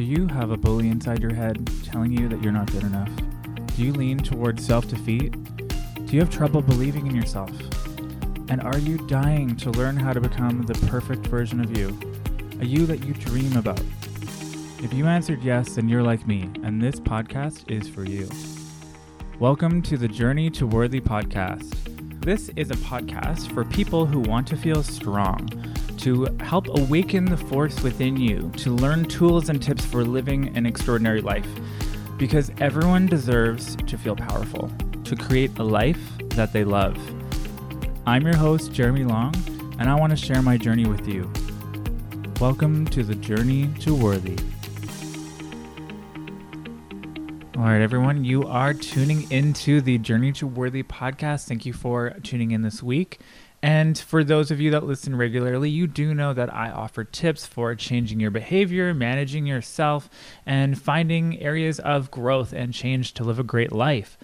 Do you have a bully inside your head telling you that you're not good enough? Do you lean towards self defeat? Do you have trouble believing in yourself? And are you dying to learn how to become the perfect version of you? A you that you dream about? If you answered yes, then you're like me, and this podcast is for you. Welcome to the Journey to Worthy podcast. This is a podcast for people who want to feel strong, to help awaken the force within you, to learn tools and tips for living an extraordinary life. Because everyone deserves to feel powerful, to create a life that they love. I'm your host, Jeremy Long, and I want to share my journey with you. Welcome to the Journey to Worthy. All right, everyone, you are tuning into the Journey to Worthy podcast. Thank you for tuning in this week. And for those of you that listen regularly, you do know that I offer tips for changing your behavior, managing yourself, and finding areas of growth and change to live a great life.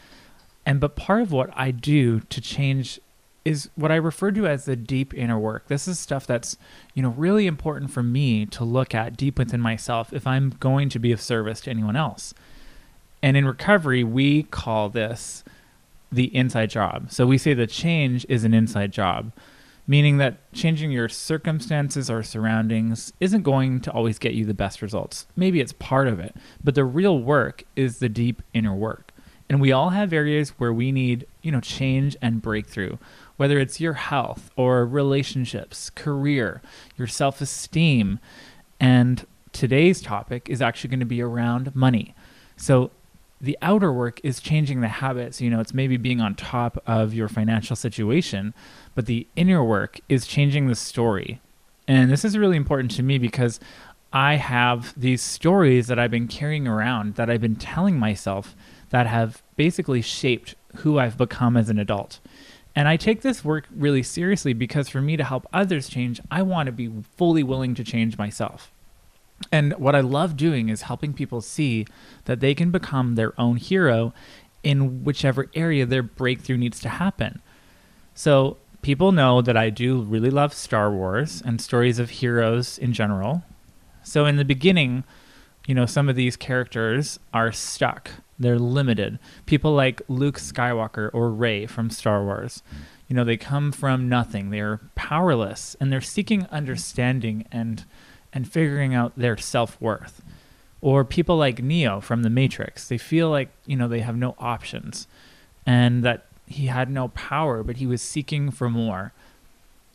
And but part of what I do to change is what I refer to as the deep inner work. This is stuff that's, you know, really important for me to look at deep within myself if I'm going to be of service to anyone else. And in recovery, we call this the inside job. So we say the change is an inside job, meaning that changing your circumstances or surroundings isn't going to always get you the best results. Maybe it's part of it, but the real work is the deep inner work. And we all have areas where we need, you know, change and breakthrough, whether it's your health or relationships, career, your self-esteem. And today's topic is actually going to be around money. So the outer work is changing the habits. You know, it's maybe being on top of your financial situation, but the inner work is changing the story. And this is really important to me because I have these stories that I've been carrying around that I've been telling myself that have basically shaped who I've become as an adult. And I take this work really seriously because for me to help others change, I want to be fully willing to change myself. And what I love doing is helping people see that they can become their own hero in whichever area their breakthrough needs to happen. So, people know that I do really love Star Wars and stories of heroes in general. So, in the beginning, you know, some of these characters are stuck, they're limited. People like Luke Skywalker or Rey from Star Wars. You know, they come from nothing, they're powerless, and they're seeking understanding and and figuring out their self worth. Or people like Neo from The Matrix, they feel like, you know, they have no options and that he had no power, but he was seeking for more.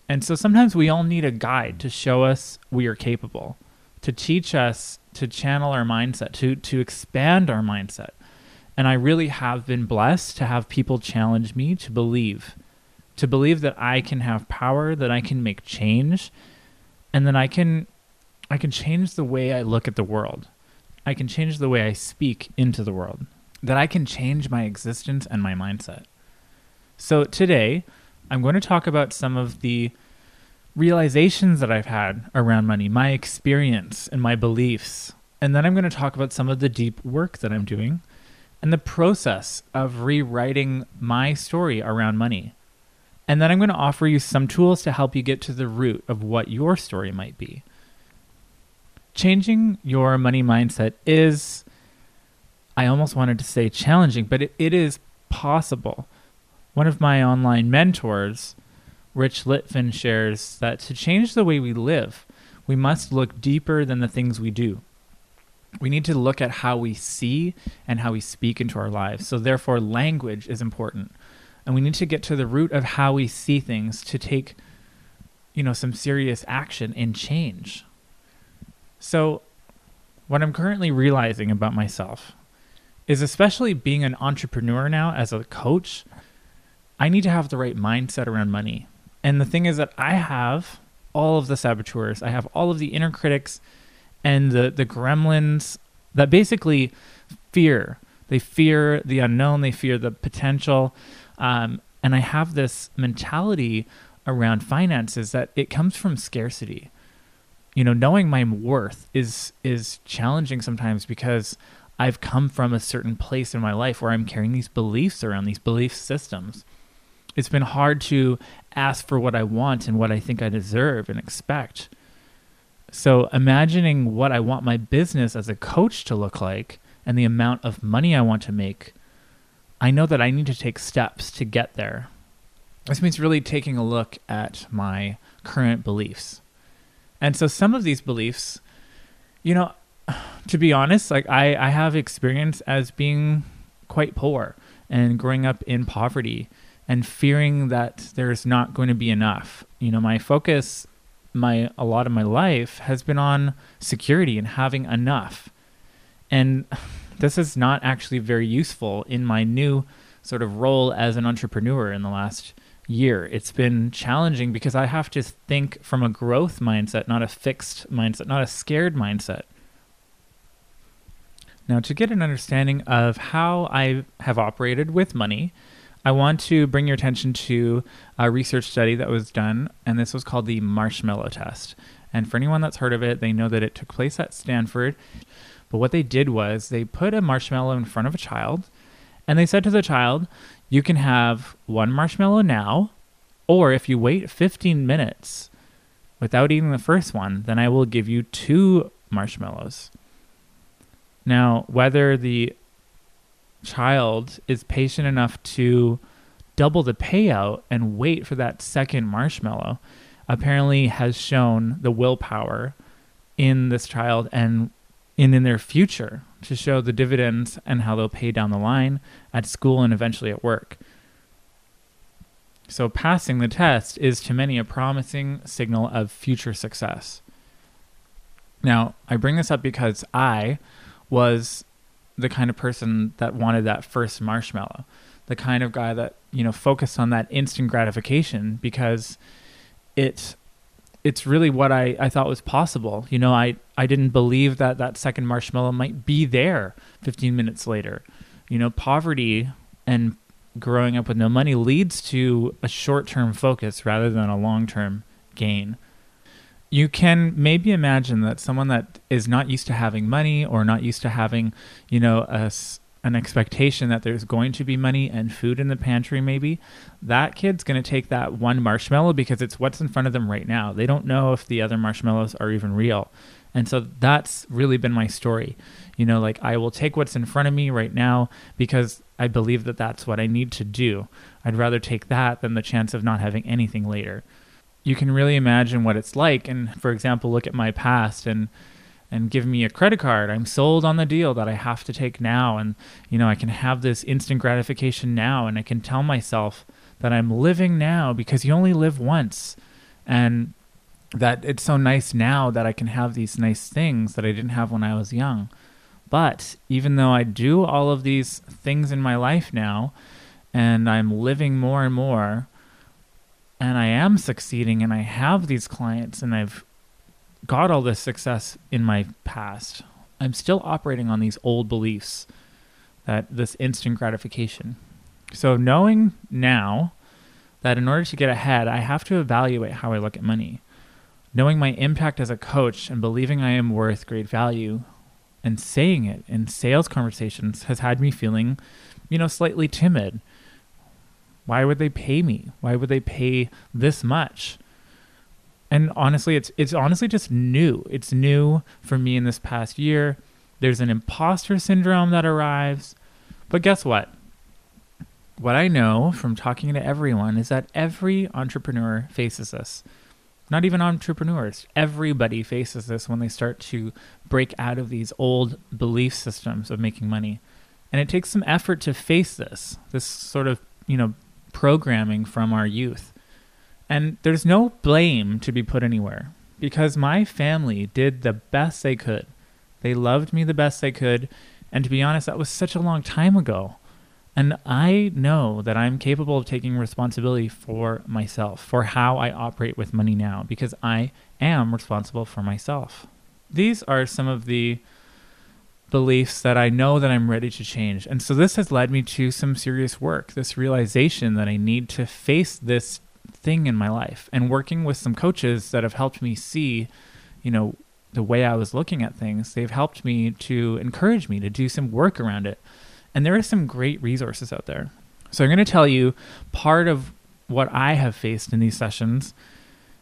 And so sometimes we all need a guide to show us we are capable, to teach us to channel our mindset, to, to expand our mindset. And I really have been blessed to have people challenge me to believe, to believe that I can have power, that I can make change, and that I can I can change the way I look at the world. I can change the way I speak into the world. That I can change my existence and my mindset. So today, I'm going to talk about some of the realizations that I've had around money, my experience and my beliefs. And then I'm going to talk about some of the deep work that I'm doing and the process of rewriting my story around money. And then I'm going to offer you some tools to help you get to the root of what your story might be changing your money mindset is, I almost wanted to say challenging, but it, it is possible. One of my online mentors, Rich Litvin, shares that to change the way we live, we must look deeper than the things we do. We need to look at how we see and how we speak into our lives. So, therefore, language is important. And we need to get to the root of how we see things to take, you know, some serious action and change. So, what I'm currently realizing about myself is especially being an entrepreneur now as a coach, I need to have the right mindset around money. And the thing is that I have all of the saboteurs, I have all of the inner critics and the, the gremlins that basically fear. They fear the unknown, they fear the potential. Um, and I have this mentality around finances that it comes from scarcity you know knowing my worth is is challenging sometimes because I've come from a certain place in my life where I'm carrying these beliefs around these belief systems. It's been hard to ask for what I want and what I think I deserve and expect. So, imagining what I want my business as a coach to look like and the amount of money I want to make, I know that I need to take steps to get there. This means really taking a look at my current beliefs. And so, some of these beliefs, you know, to be honest, like I, I have experience as being quite poor and growing up in poverty and fearing that there's not going to be enough. You know, my focus my a lot of my life has been on security and having enough. And this is not actually very useful in my new sort of role as an entrepreneur in the last year. It's been challenging because I have to think from a growth mindset, not a fixed mindset, not a scared mindset. Now, to get an understanding of how I have operated with money, I want to bring your attention to a research study that was done, and this was called the marshmallow test. And for anyone that's heard of it, they know that it took place at Stanford. But what they did was they put a marshmallow in front of a child, and they said to the child, You can have one marshmallow now, or if you wait 15 minutes without eating the first one, then I will give you two marshmallows. Now, whether the child is patient enough to double the payout and wait for that second marshmallow apparently has shown the willpower in this child and in in their future to show the dividends and how they'll pay down the line at school and eventually at work. So passing the test is to many a promising signal of future success. Now, I bring this up because I was the kind of person that wanted that first marshmallow, the kind of guy that you know focused on that instant gratification because it it's really what I, I thought was possible. You know, I, I didn't believe that that second marshmallow might be there 15 minutes later. You know, poverty and growing up with no money leads to a short term focus rather than a long term gain you can maybe imagine that someone that is not used to having money or not used to having, you know, a, an expectation that there's going to be money and food in the pantry, maybe, that kid's going to take that one marshmallow because it's what's in front of them right now. They don't know if the other marshmallows are even real. And so that's really been my story. You know, like I will take what's in front of me right now because I believe that that's what I need to do. I'd rather take that than the chance of not having anything later you can really imagine what it's like. And for example, look at my past and and give me a credit card. I'm sold on the deal that I have to take now, and you know I can have this instant gratification now, and I can tell myself that I'm living now because you only live once, and that it's so nice now that I can have these nice things that I didn't have when I was young. But even though I do all of these things in my life now, and I'm living more and more, and I am succeeding and I have these clients and I've got all this success in my past, I'm still operating on these old beliefs that this instant gratification. So, knowing now that in order to get ahead, I have to evaluate how I look at money. Knowing my impact as a coach and believing I am worth great value and saying it in sales conversations has had me feeling, you know, slightly timid why would they pay me? Why would they pay this much? And honestly, it's it's honestly just new. It's new for me in this past year. There's an imposter syndrome that arrives. But guess what? What I know from talking to everyone is that every entrepreneur faces this. Not even entrepreneurs. Everybody faces this when they start to break out of these old belief systems of making money. And it takes some effort to face this, this sort of, you know, programming from our youth. And there's no blame to be put anywhere because my family did the best they could. They loved me the best they could. And to be honest, that was such a long time ago. And I know that I'm capable of taking responsibility for myself, for how I operate with money now, because I am responsible for myself. These are some of the beliefs that I know that I'm ready to change. And so this has led me to some serious work, this realization that I need to face this thing in my life and working with some coaches that have helped me see, you know, the way I was looking at things. They've helped me to encourage me to do some work around it. And there are some great resources out there. So I'm going to tell you part of what I have faced in these sessions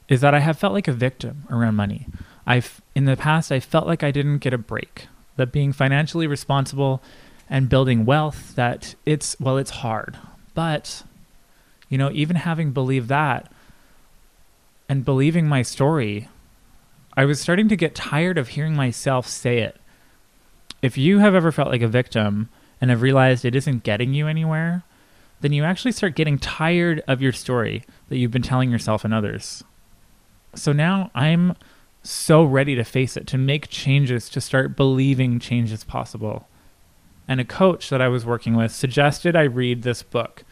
is that I have felt like a victim around money. I've in the past I felt like I didn't get a break. That being financially responsible and building wealth that it's well it's hard. But you know, even having believed that and believing my story, I was starting to get tired of hearing myself say it. If you have ever felt like a victim and have realized it isn't getting you anywhere, then you actually start getting tired of your story that you've been telling yourself and others. So now I'm so ready to face it, to make changes, to start believing change is possible. And a coach that I was working with suggested I read this book.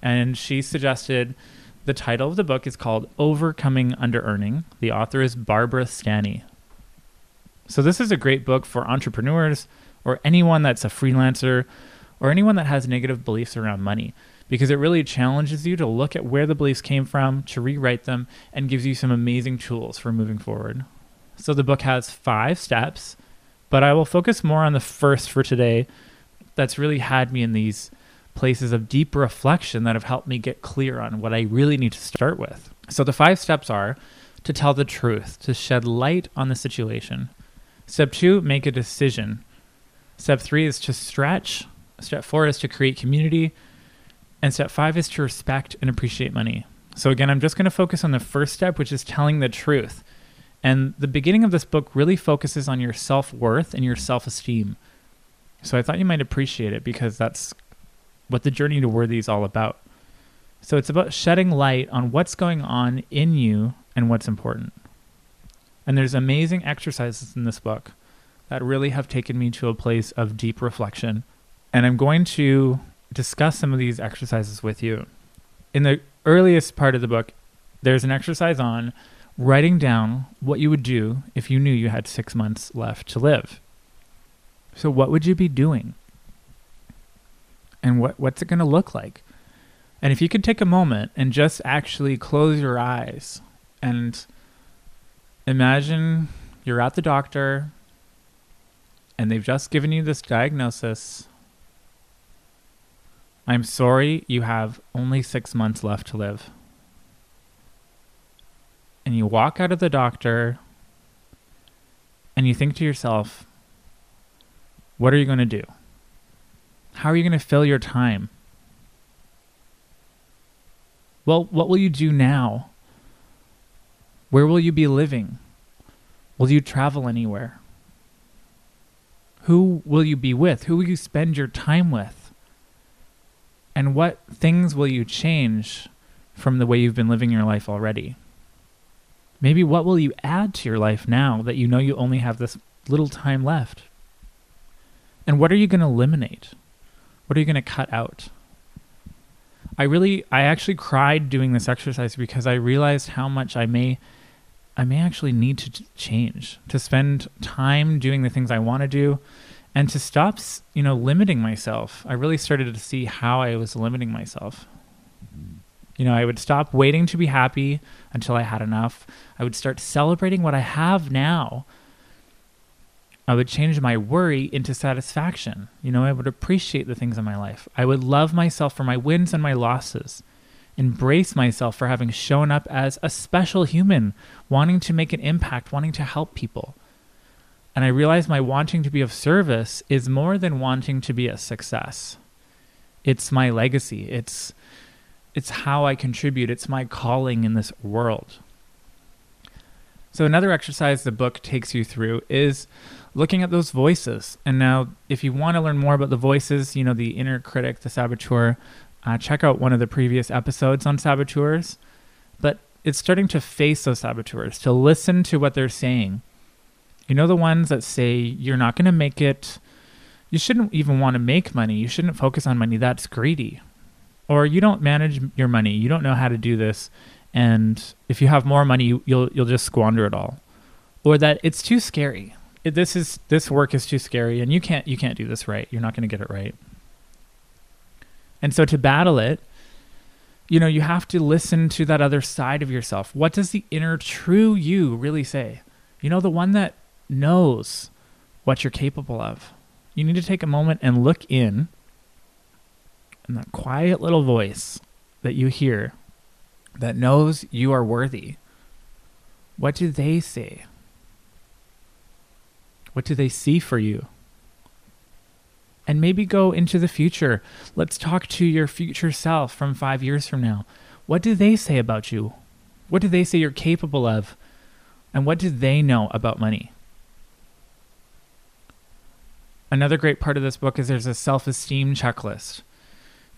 And she suggested the title of the book is called Overcoming Underearning. The author is Barbara Stanny. So, this is a great book for entrepreneurs or anyone that's a freelancer or anyone that has negative beliefs around money because it really challenges you to look at where the beliefs came from, to rewrite them, and gives you some amazing tools for moving forward. So the book has five steps, but I will focus more on the first for today that's really had me in these places of deep reflection that have helped me get clear on what I really need to start with. So the five steps are to tell the truth, to shed light on the situation. Step two, make a decision. Step three is to stretch. Step four is to create community. And step five is to respect and appreciate money. So, again, I'm just going to focus on the first step, which is telling the truth. And the beginning of this book really focuses on your self worth and your self esteem. So, I thought you might appreciate it because that's what the journey to worthy is all about. So, it's about shedding light on what's going on in you and what's important. And there's amazing exercises in this book that really have taken me to a place of deep reflection. And I'm going to discuss some of these exercises with you. In the earliest part of the book, there's an exercise on writing down what you would do if you knew you had six months left to live. So, what would you be doing? And what, what's it going to look like? And if you could take a moment and just actually close your eyes and imagine you're at the doctor and they've just given you this diagnosis I'm sorry you have only six months left to live. And you walk out of the doctor and you think to yourself, what are you going to do? How are you going to fill your time? Well, what will you do now? Where will you be living? Will you travel anywhere? Who will you be with? Who will you spend your time with? And what things will you change from the way you've been living your life already? Maybe what will you add to your life now that you know you only have this little time left? And what are you going to eliminate? What are you going to cut out? I really I actually cried doing this exercise because I realized how much I may I may actually need to change, to spend time doing the things I want to do and to stop you know limiting myself. I really started to see how i was limiting myself. You know i would stop waiting to be happy until i had enough. I would start celebrating what i have now. I would change my worry into satisfaction. You know i would appreciate the things in my life. I would love myself for my wins and my losses embrace myself for having shown up as a special human wanting to make an impact wanting to help people and I realized my wanting to be of service is more than wanting to be a success. It's my legacy. It's it's how I contribute. It's my calling in this world. So another exercise the book takes you through is looking at those voices. And now if you want to learn more about the voices, you know, the inner critic, the saboteur, uh, check out one of the previous episodes on saboteurs. But it's starting to face those saboteurs, to listen to what they're saying you know the ones that say you're not going to make it. You shouldn't even want to make money. You shouldn't focus on money. That's greedy. Or you don't manage your money. You don't know how to do this. And if you have more money, you, will you'll just squander it all. Or that it's too scary. This is this work is too scary and you can't you can't do this right. You're not going to get it right. And so to battle it, you know, you have to listen to that other side of yourself. What does the inner true you really say? You know, the one that knows what you're capable of. You need to take a moment and look in and that quiet little voice that you hear that knows you are worthy. What do they say? What do they see for you? And maybe go into the future. Let's talk to your future self from five years from now. What do they say about you? What do they say you're capable of? And what do they know about money? Another great part of this book is there's a self esteem checklist.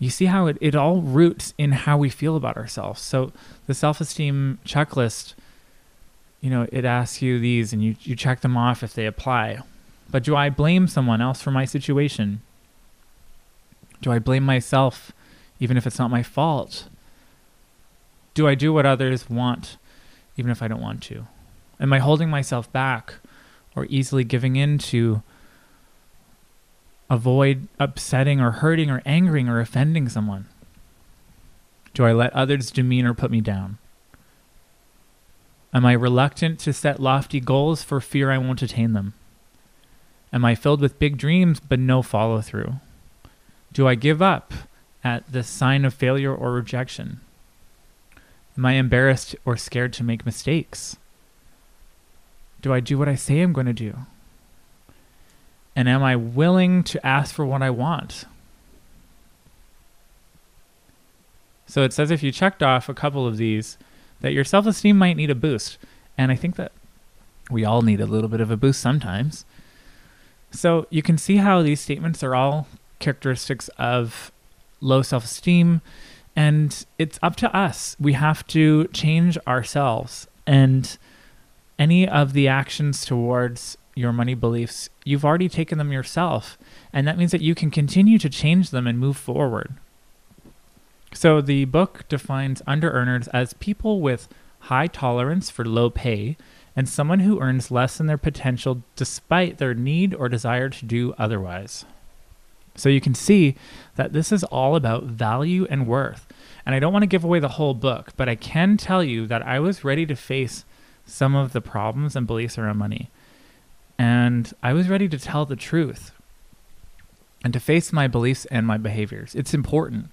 You see how it, it all roots in how we feel about ourselves. So the self esteem checklist, you know, it asks you these and you, you check them off if they apply. But do I blame someone else for my situation? Do I blame myself even if it's not my fault? Do I do what others want even if I don't want to? Am I holding myself back or easily giving in to avoid upsetting or hurting or angering or offending someone? Do I let others' demeanor put me down? Am I reluctant to set lofty goals for fear I won't attain them? Am I filled with big dreams but no follow through? Do I give up at the sign of failure or rejection? Am I embarrassed or scared to make mistakes? Do I do what I say I'm going to do? And am I willing to ask for what I want? So it says if you checked off a couple of these, that your self esteem might need a boost. And I think that we all need a little bit of a boost sometimes. So you can see how these statements are all characteristics of low self esteem. And it's up to us. We have to change ourselves. And any of the actions towards your money beliefs, you've already taken them yourself. And that means that you can continue to change them and move forward. So the book defines under earners as people with high tolerance for low pay and someone who earns less than their potential despite their need or desire to do otherwise. So you can see that this is all about value and worth. And I don't want to give away the whole book, but I can tell you that I was ready to face some of the problems and beliefs around money. And I was ready to tell the truth and to face my beliefs and my behaviors. It's important.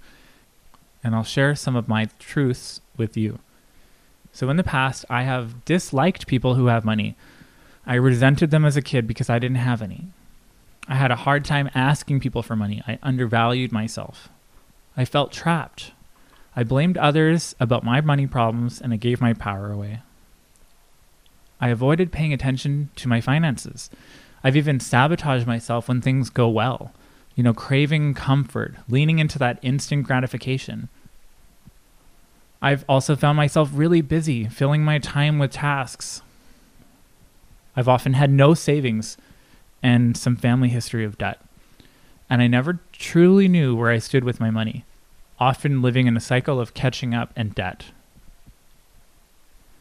And I'll share some of my truths with you. So, in the past, I have disliked people who have money. I resented them as a kid because I didn't have any. I had a hard time asking people for money. I undervalued myself. I felt trapped. I blamed others about my money problems and I gave my power away. I avoided paying attention to my finances. I've even sabotaged myself when things go well, you know, craving comfort, leaning into that instant gratification. I've also found myself really busy, filling my time with tasks. I've often had no savings and some family history of debt. And I never truly knew where I stood with my money, often living in a cycle of catching up and debt.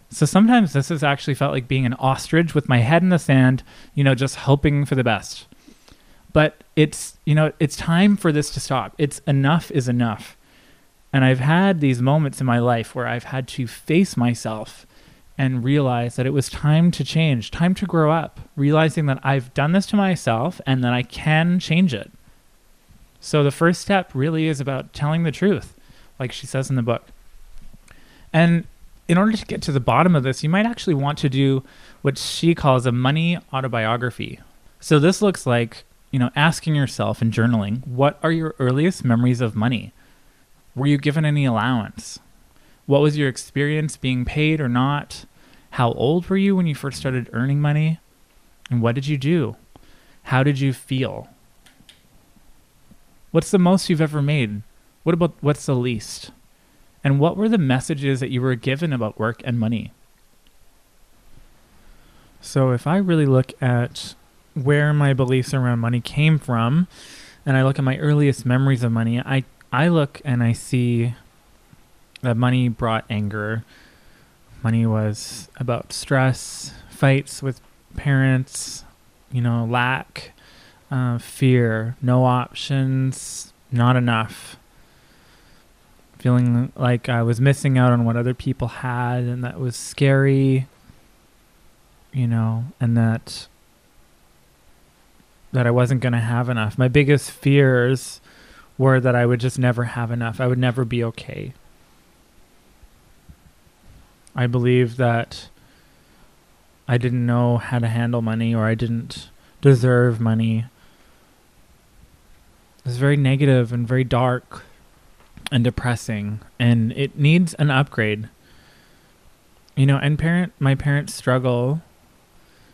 So sometimes this has actually felt like being an ostrich with my head in the sand, you know, just hoping for the best. But it's, you know, it's time for this to stop. It's enough is enough. And I've had these moments in my life where I've had to face myself and realize that it was time to change, time to grow up, realizing that I've done this to myself and that I can change it. So the first step really is about telling the truth, like she says in the book. And in order to get to the bottom of this, you might actually want to do what she calls a money autobiography. So this looks like, you know, asking yourself and journaling, what are your earliest memories of money? Were you given any allowance? What was your experience being paid or not? How old were you when you first started earning money? And what did you do? How did you feel? What's the most you've ever made? What about what's the least? And what were the messages that you were given about work and money? So, if I really look at where my beliefs around money came from, and I look at my earliest memories of money, I, I look and I see that money brought anger. Money was about stress, fights with parents, you know, lack, uh, fear, no options, not enough feeling like I was missing out on what other people had, and that was scary, you know, and that that I wasn't going to have enough. My biggest fears were that I would just never have enough. I would never be okay. I believe that I didn't know how to handle money or I didn't deserve money It's very negative and very dark and depressing and it needs an upgrade you know and parent my parents struggle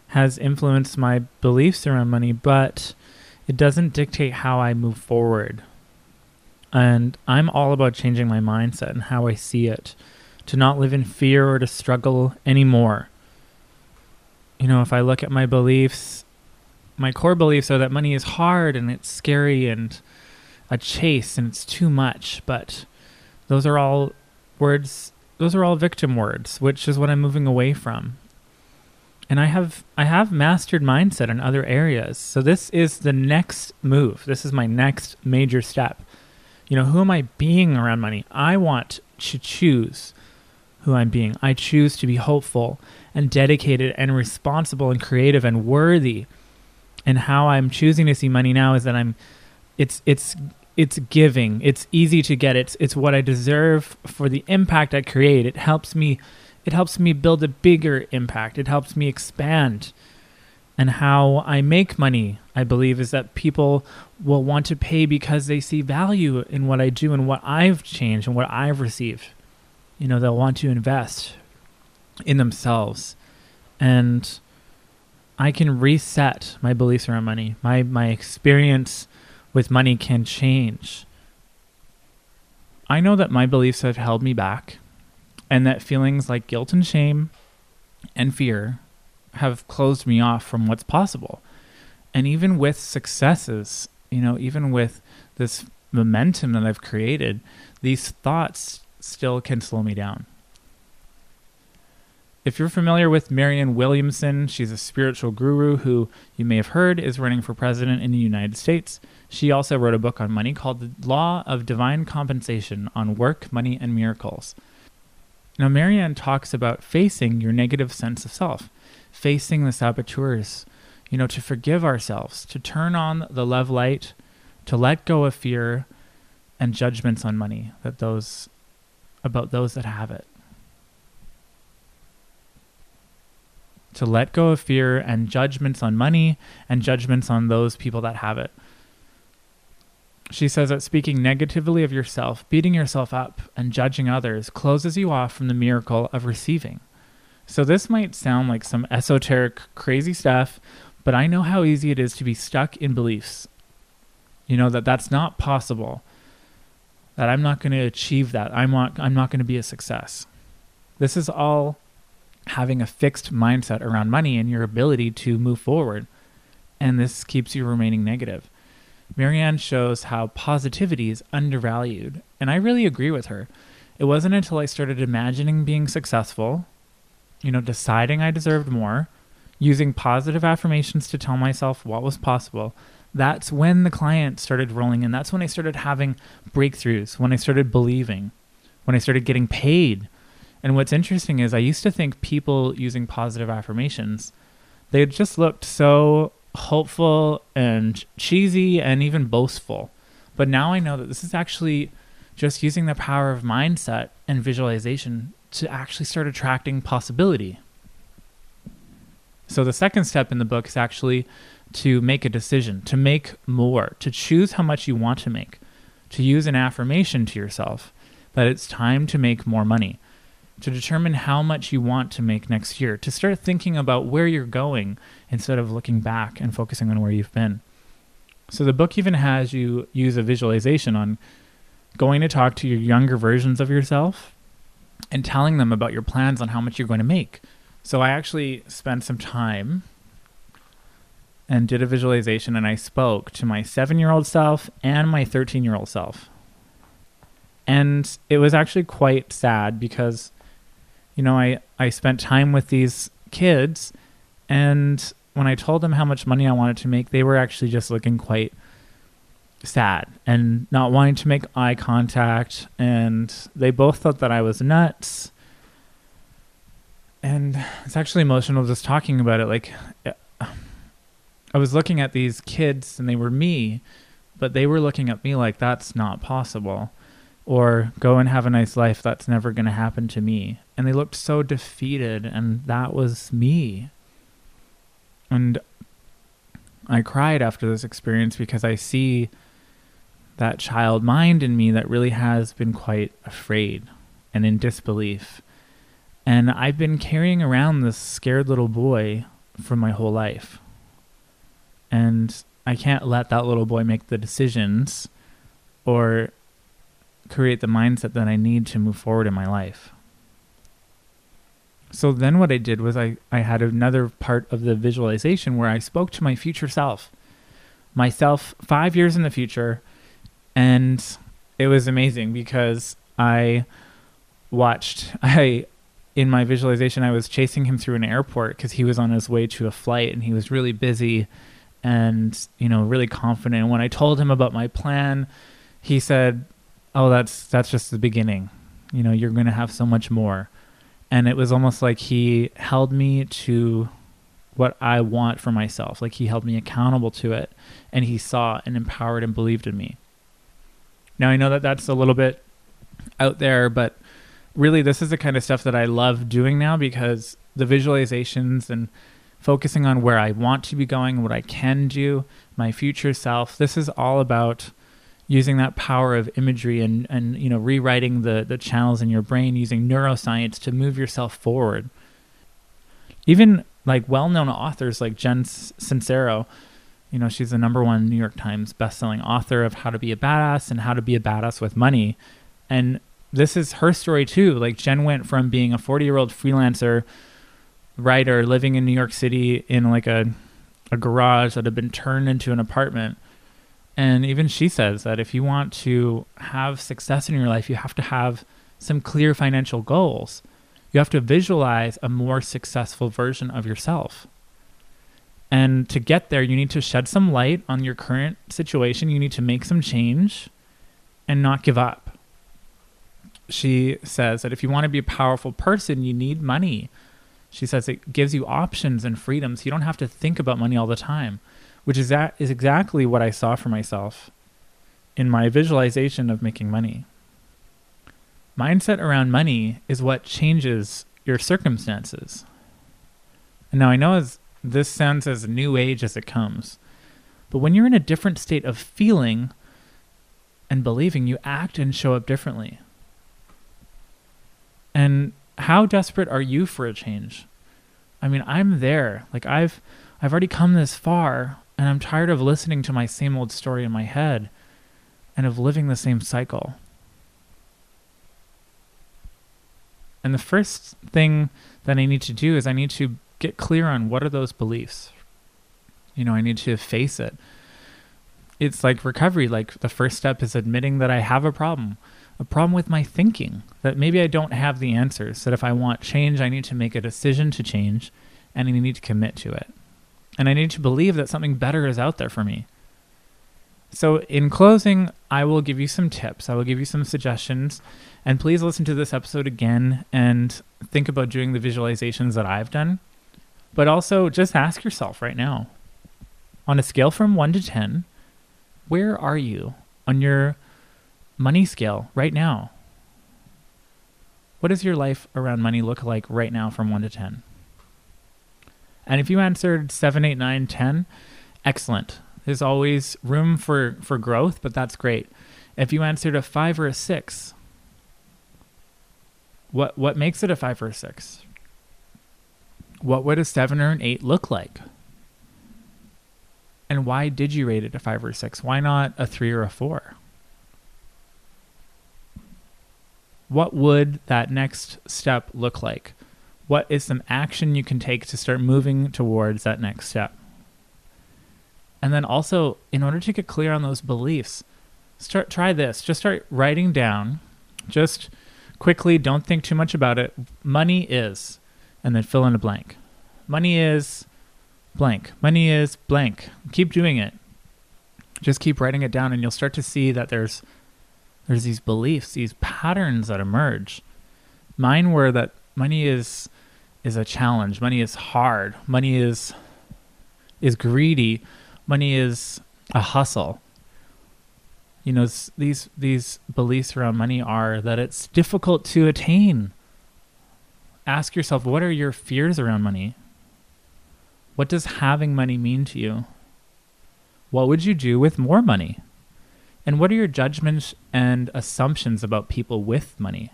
has influenced my beliefs around money but it doesn't dictate how i move forward and i'm all about changing my mindset and how i see it to not live in fear or to struggle anymore you know if i look at my beliefs my core beliefs are that money is hard and it's scary and a chase and it's too much. But those are all words. Those are all victim words, which is what I'm moving away from. And I have I have mastered mindset in other areas. So this is the next move. This is my next major step. You know, who am I being around money? I want to choose who I'm being. I choose to be hopeful and dedicated and responsible and creative and worthy and how I'm choosing to see money now is that I'm it's it's it's giving. It's easy to get. It's it's what I deserve for the impact I create. It helps me it helps me build a bigger impact. It helps me expand. And how I make money, I believe, is that people will want to pay because they see value in what I do and what I've changed and what I've received. You know, they'll want to invest in themselves. And I can reset my beliefs around money. My my experience with money can change. I know that my beliefs have held me back and that feelings like guilt and shame and fear have closed me off from what's possible. And even with successes, you know, even with this momentum that I've created, these thoughts still can slow me down. If you're familiar with Marianne Williamson, she's a spiritual guru who you may have heard is running for president in the United States. She also wrote a book on money called The Law of Divine Compensation on Work, Money, and Miracles. Now, Marianne talks about facing your negative sense of self, facing the saboteurs, you know, to forgive ourselves, to turn on the love light, to let go of fear and judgments on money that those about those that have it. to let go of fear and judgments on money and judgments on those people that have it. She says that speaking negatively of yourself, beating yourself up, and judging others closes you off from the miracle of receiving. So, this might sound like some esoteric, crazy stuff, but I know how easy it is to be stuck in beliefs. You know, that that's not possible, that I'm not going to achieve that, I'm not, I'm not going to be a success. This is all having a fixed mindset around money and your ability to move forward. And this keeps you remaining negative. Marianne shows how positivity is undervalued, and I really agree with her. It wasn't until I started imagining being successful, you know, deciding I deserved more, using positive affirmations to tell myself what was possible. That's when the client started rolling in. That's when I started having breakthroughs, when I started believing, when I started getting paid and what's interesting is I used to think people using positive affirmations, they just looked so hopeful and cheesy and even boastful. But now I know that this is actually just using the power of mindset and visualization to actually start attracting possibility. So the second step in the book is actually to make a decision, to make more, to choose how much you want to make, to use an affirmation to yourself that it's time to make more money to determine how much you want to make next year, to start thinking about where you're going instead of looking back and focusing on where you've been. So the book even has you use a visualization on going to talk to your younger versions of yourself and telling them about your plans on how much you're going to make. So I actually spent some time and did a visualization and I spoke to my 7-year-old self and my 13-year-old self. And it was actually quite sad because you know, I, I spent time with these kids, and when I told them how much money I wanted to make, they were actually just looking quite sad and not wanting to make eye contact. And they both thought that I was nuts. And it's actually emotional just talking about it. Like, uh, I was looking at these kids, and they were me, but they were looking at me like that's not possible or go and have a nice life that's never going to happen to me and they looked so defeated and that was me and I cried after this experience because I see that child mind in me that really has been quite afraid and in disbelief. And I've been carrying around this scared little boy for my whole life. And I can't let that little boy make the decisions or create the mindset that I need to move forward in my life. So then what I did was I, I had another part of the visualization where I spoke to my future self, myself five years in the future. And it was amazing because I watched, I, in my visualization, I was chasing him through an airport because he was on his way to a flight and he was really busy and, you know, really confident. And when I told him about my plan, he said, "Oh, that's that's just the beginning. You know, you're going to have so much more." And it was almost like he held me to what I want for myself. Like he held me accountable to it and he saw and empowered and believed in me. Now I know that that's a little bit out there, but really this is the kind of stuff that I love doing now because the visualizations and focusing on where I want to be going, what I can do, my future self. This is all about using that power of imagery and, and you know rewriting the, the channels in your brain using neuroscience to move yourself forward even like well-known authors like jen sincero you know she's the number one new york times best-selling author of how to be a badass and how to be a badass with money and this is her story too like jen went from being a 40 year old freelancer writer living in new york city in like a, a garage that had been turned into an apartment and even she says that if you want to have success in your life, you have to have some clear financial goals. You have to visualize a more successful version of yourself. And to get there, you need to shed some light on your current situation. You need to make some change and not give up. She says that if you want to be a powerful person, you need money. She says it gives you options and freedoms. You don't have to think about money all the time which is that is exactly what I saw for myself in my visualization of making money. Mindset around money is what changes your circumstances. And now I know as this sounds as new age as it comes, but when you're in a different state of feeling and believing, you act and show up differently. And how desperate are you for a change? I mean, I'm there. Like I've I've already come this far and I'm tired of listening to my same old story in my head and of living the same cycle. And the first thing that I need to do is I need to get clear on what are those beliefs. You know, I need to face it. It's like recovery. Like the first step is admitting that I have a problem, a problem with my thinking, that maybe I don't have the answers, that if I want change, I need to make a decision to change and I need to commit to it and I need to believe that something better is out there for me. So, in closing, I will give you some tips. I will give you some suggestions. And please listen to this episode again and think about doing the visualizations that I've done. But also, just ask yourself right now on a scale from 1 to 10, where are you on your money scale right now? What does your life around money look like right now from 1 to 10? And if you answered 7, 8, 9, 10, excellent. There's always room for, for growth, but that's great. If you answered a 5 or a 6, what, what makes it a 5 or a 6? What would a 7 or an 8 look like? And why did you rate it a 5 or a 6? Why not a 3 or a 4? What would that next step look like? what is some action you can take to start moving towards that next step? And then also, in order to get clear on those beliefs, start try this. Just start writing down. Just quickly, don't think too much about it. Money is, and then fill in a blank. Money is blank. Money is blank. Keep doing it. Just keep writing it down, and you'll start to see that there's there's these beliefs, these patterns that emerge. Mine were that money is is a challenge. Money is hard. Money is is greedy. Money is a hustle. You know, these these beliefs around money are that it's difficult to attain. Ask yourself, what are your fears around money? What does having money mean to you? what would you do with more money? And what are your judgments and assumptions about people with money?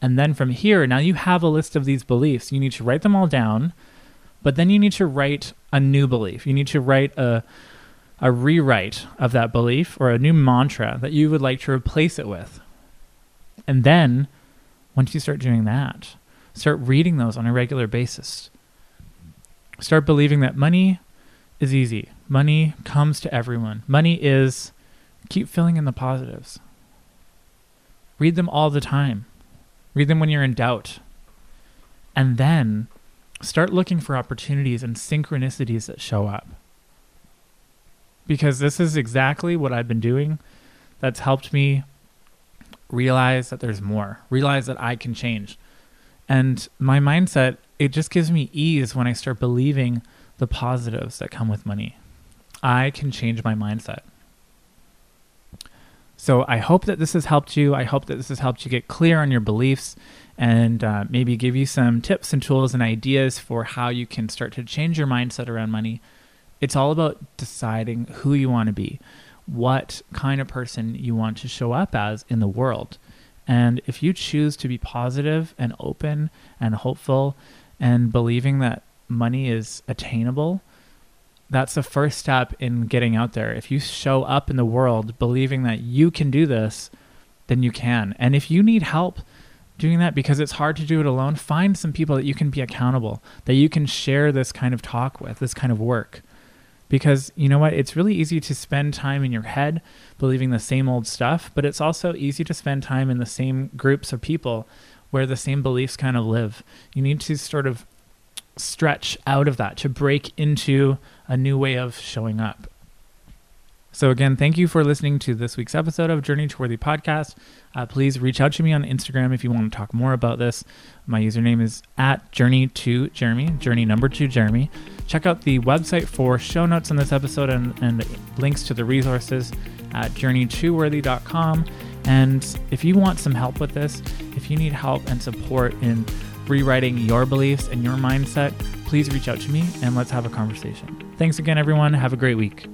And then from here, now you have a list of these beliefs. You need to write them all down, but then you need to write a new belief. You need to write a, a rewrite of that belief or a new mantra that you would like to replace it with. And then, once you start doing that, start reading those on a regular basis. Start believing that money is easy. Money comes to everyone. Money is, keep filling in the positives. Read them all the time. Read them when you're in doubt. And then start looking for opportunities and synchronicities that show up. Because this is exactly what I've been doing that's helped me realize that there's more, realize that I can change. And my mindset, it just gives me ease when I start believing the positives that come with money. I can change my mindset. So I hope that this has helped you. I hope that this has helped you get clear on your beliefs and uh, maybe give you some tips and tools and ideas for how you can start to change your mindset around money. It's all about deciding who you want to be, what kind of person you want to show up as in the world. And if you choose to be positive and open and hopeful and believing that money is attainable, that's the first step in getting out there. If you show up in the world believing that you can do this, then you can. And if you need help doing that because it's hard to do it alone, find some people that you can be accountable, that you can share this kind of talk with, this kind of work. Because you know what? It's really easy to spend time in your head believing the same old stuff, but it's also easy to spend time in the same groups of people where the same beliefs kind of live. You need to sort of stretch out of that to break into a new way of showing up. So, again, thank you for listening to this week's episode of Journey to Worthy podcast. Uh, please reach out to me on Instagram if you want to talk more about this. My username is at Journey to Jeremy, Journey number two Jeremy. Check out the website for show notes on this episode and, and links to the resources at journey2worthy.com. And if you want some help with this, if you need help and support in rewriting your beliefs and your mindset, please reach out to me and let's have a conversation. Thanks again, everyone. Have a great week.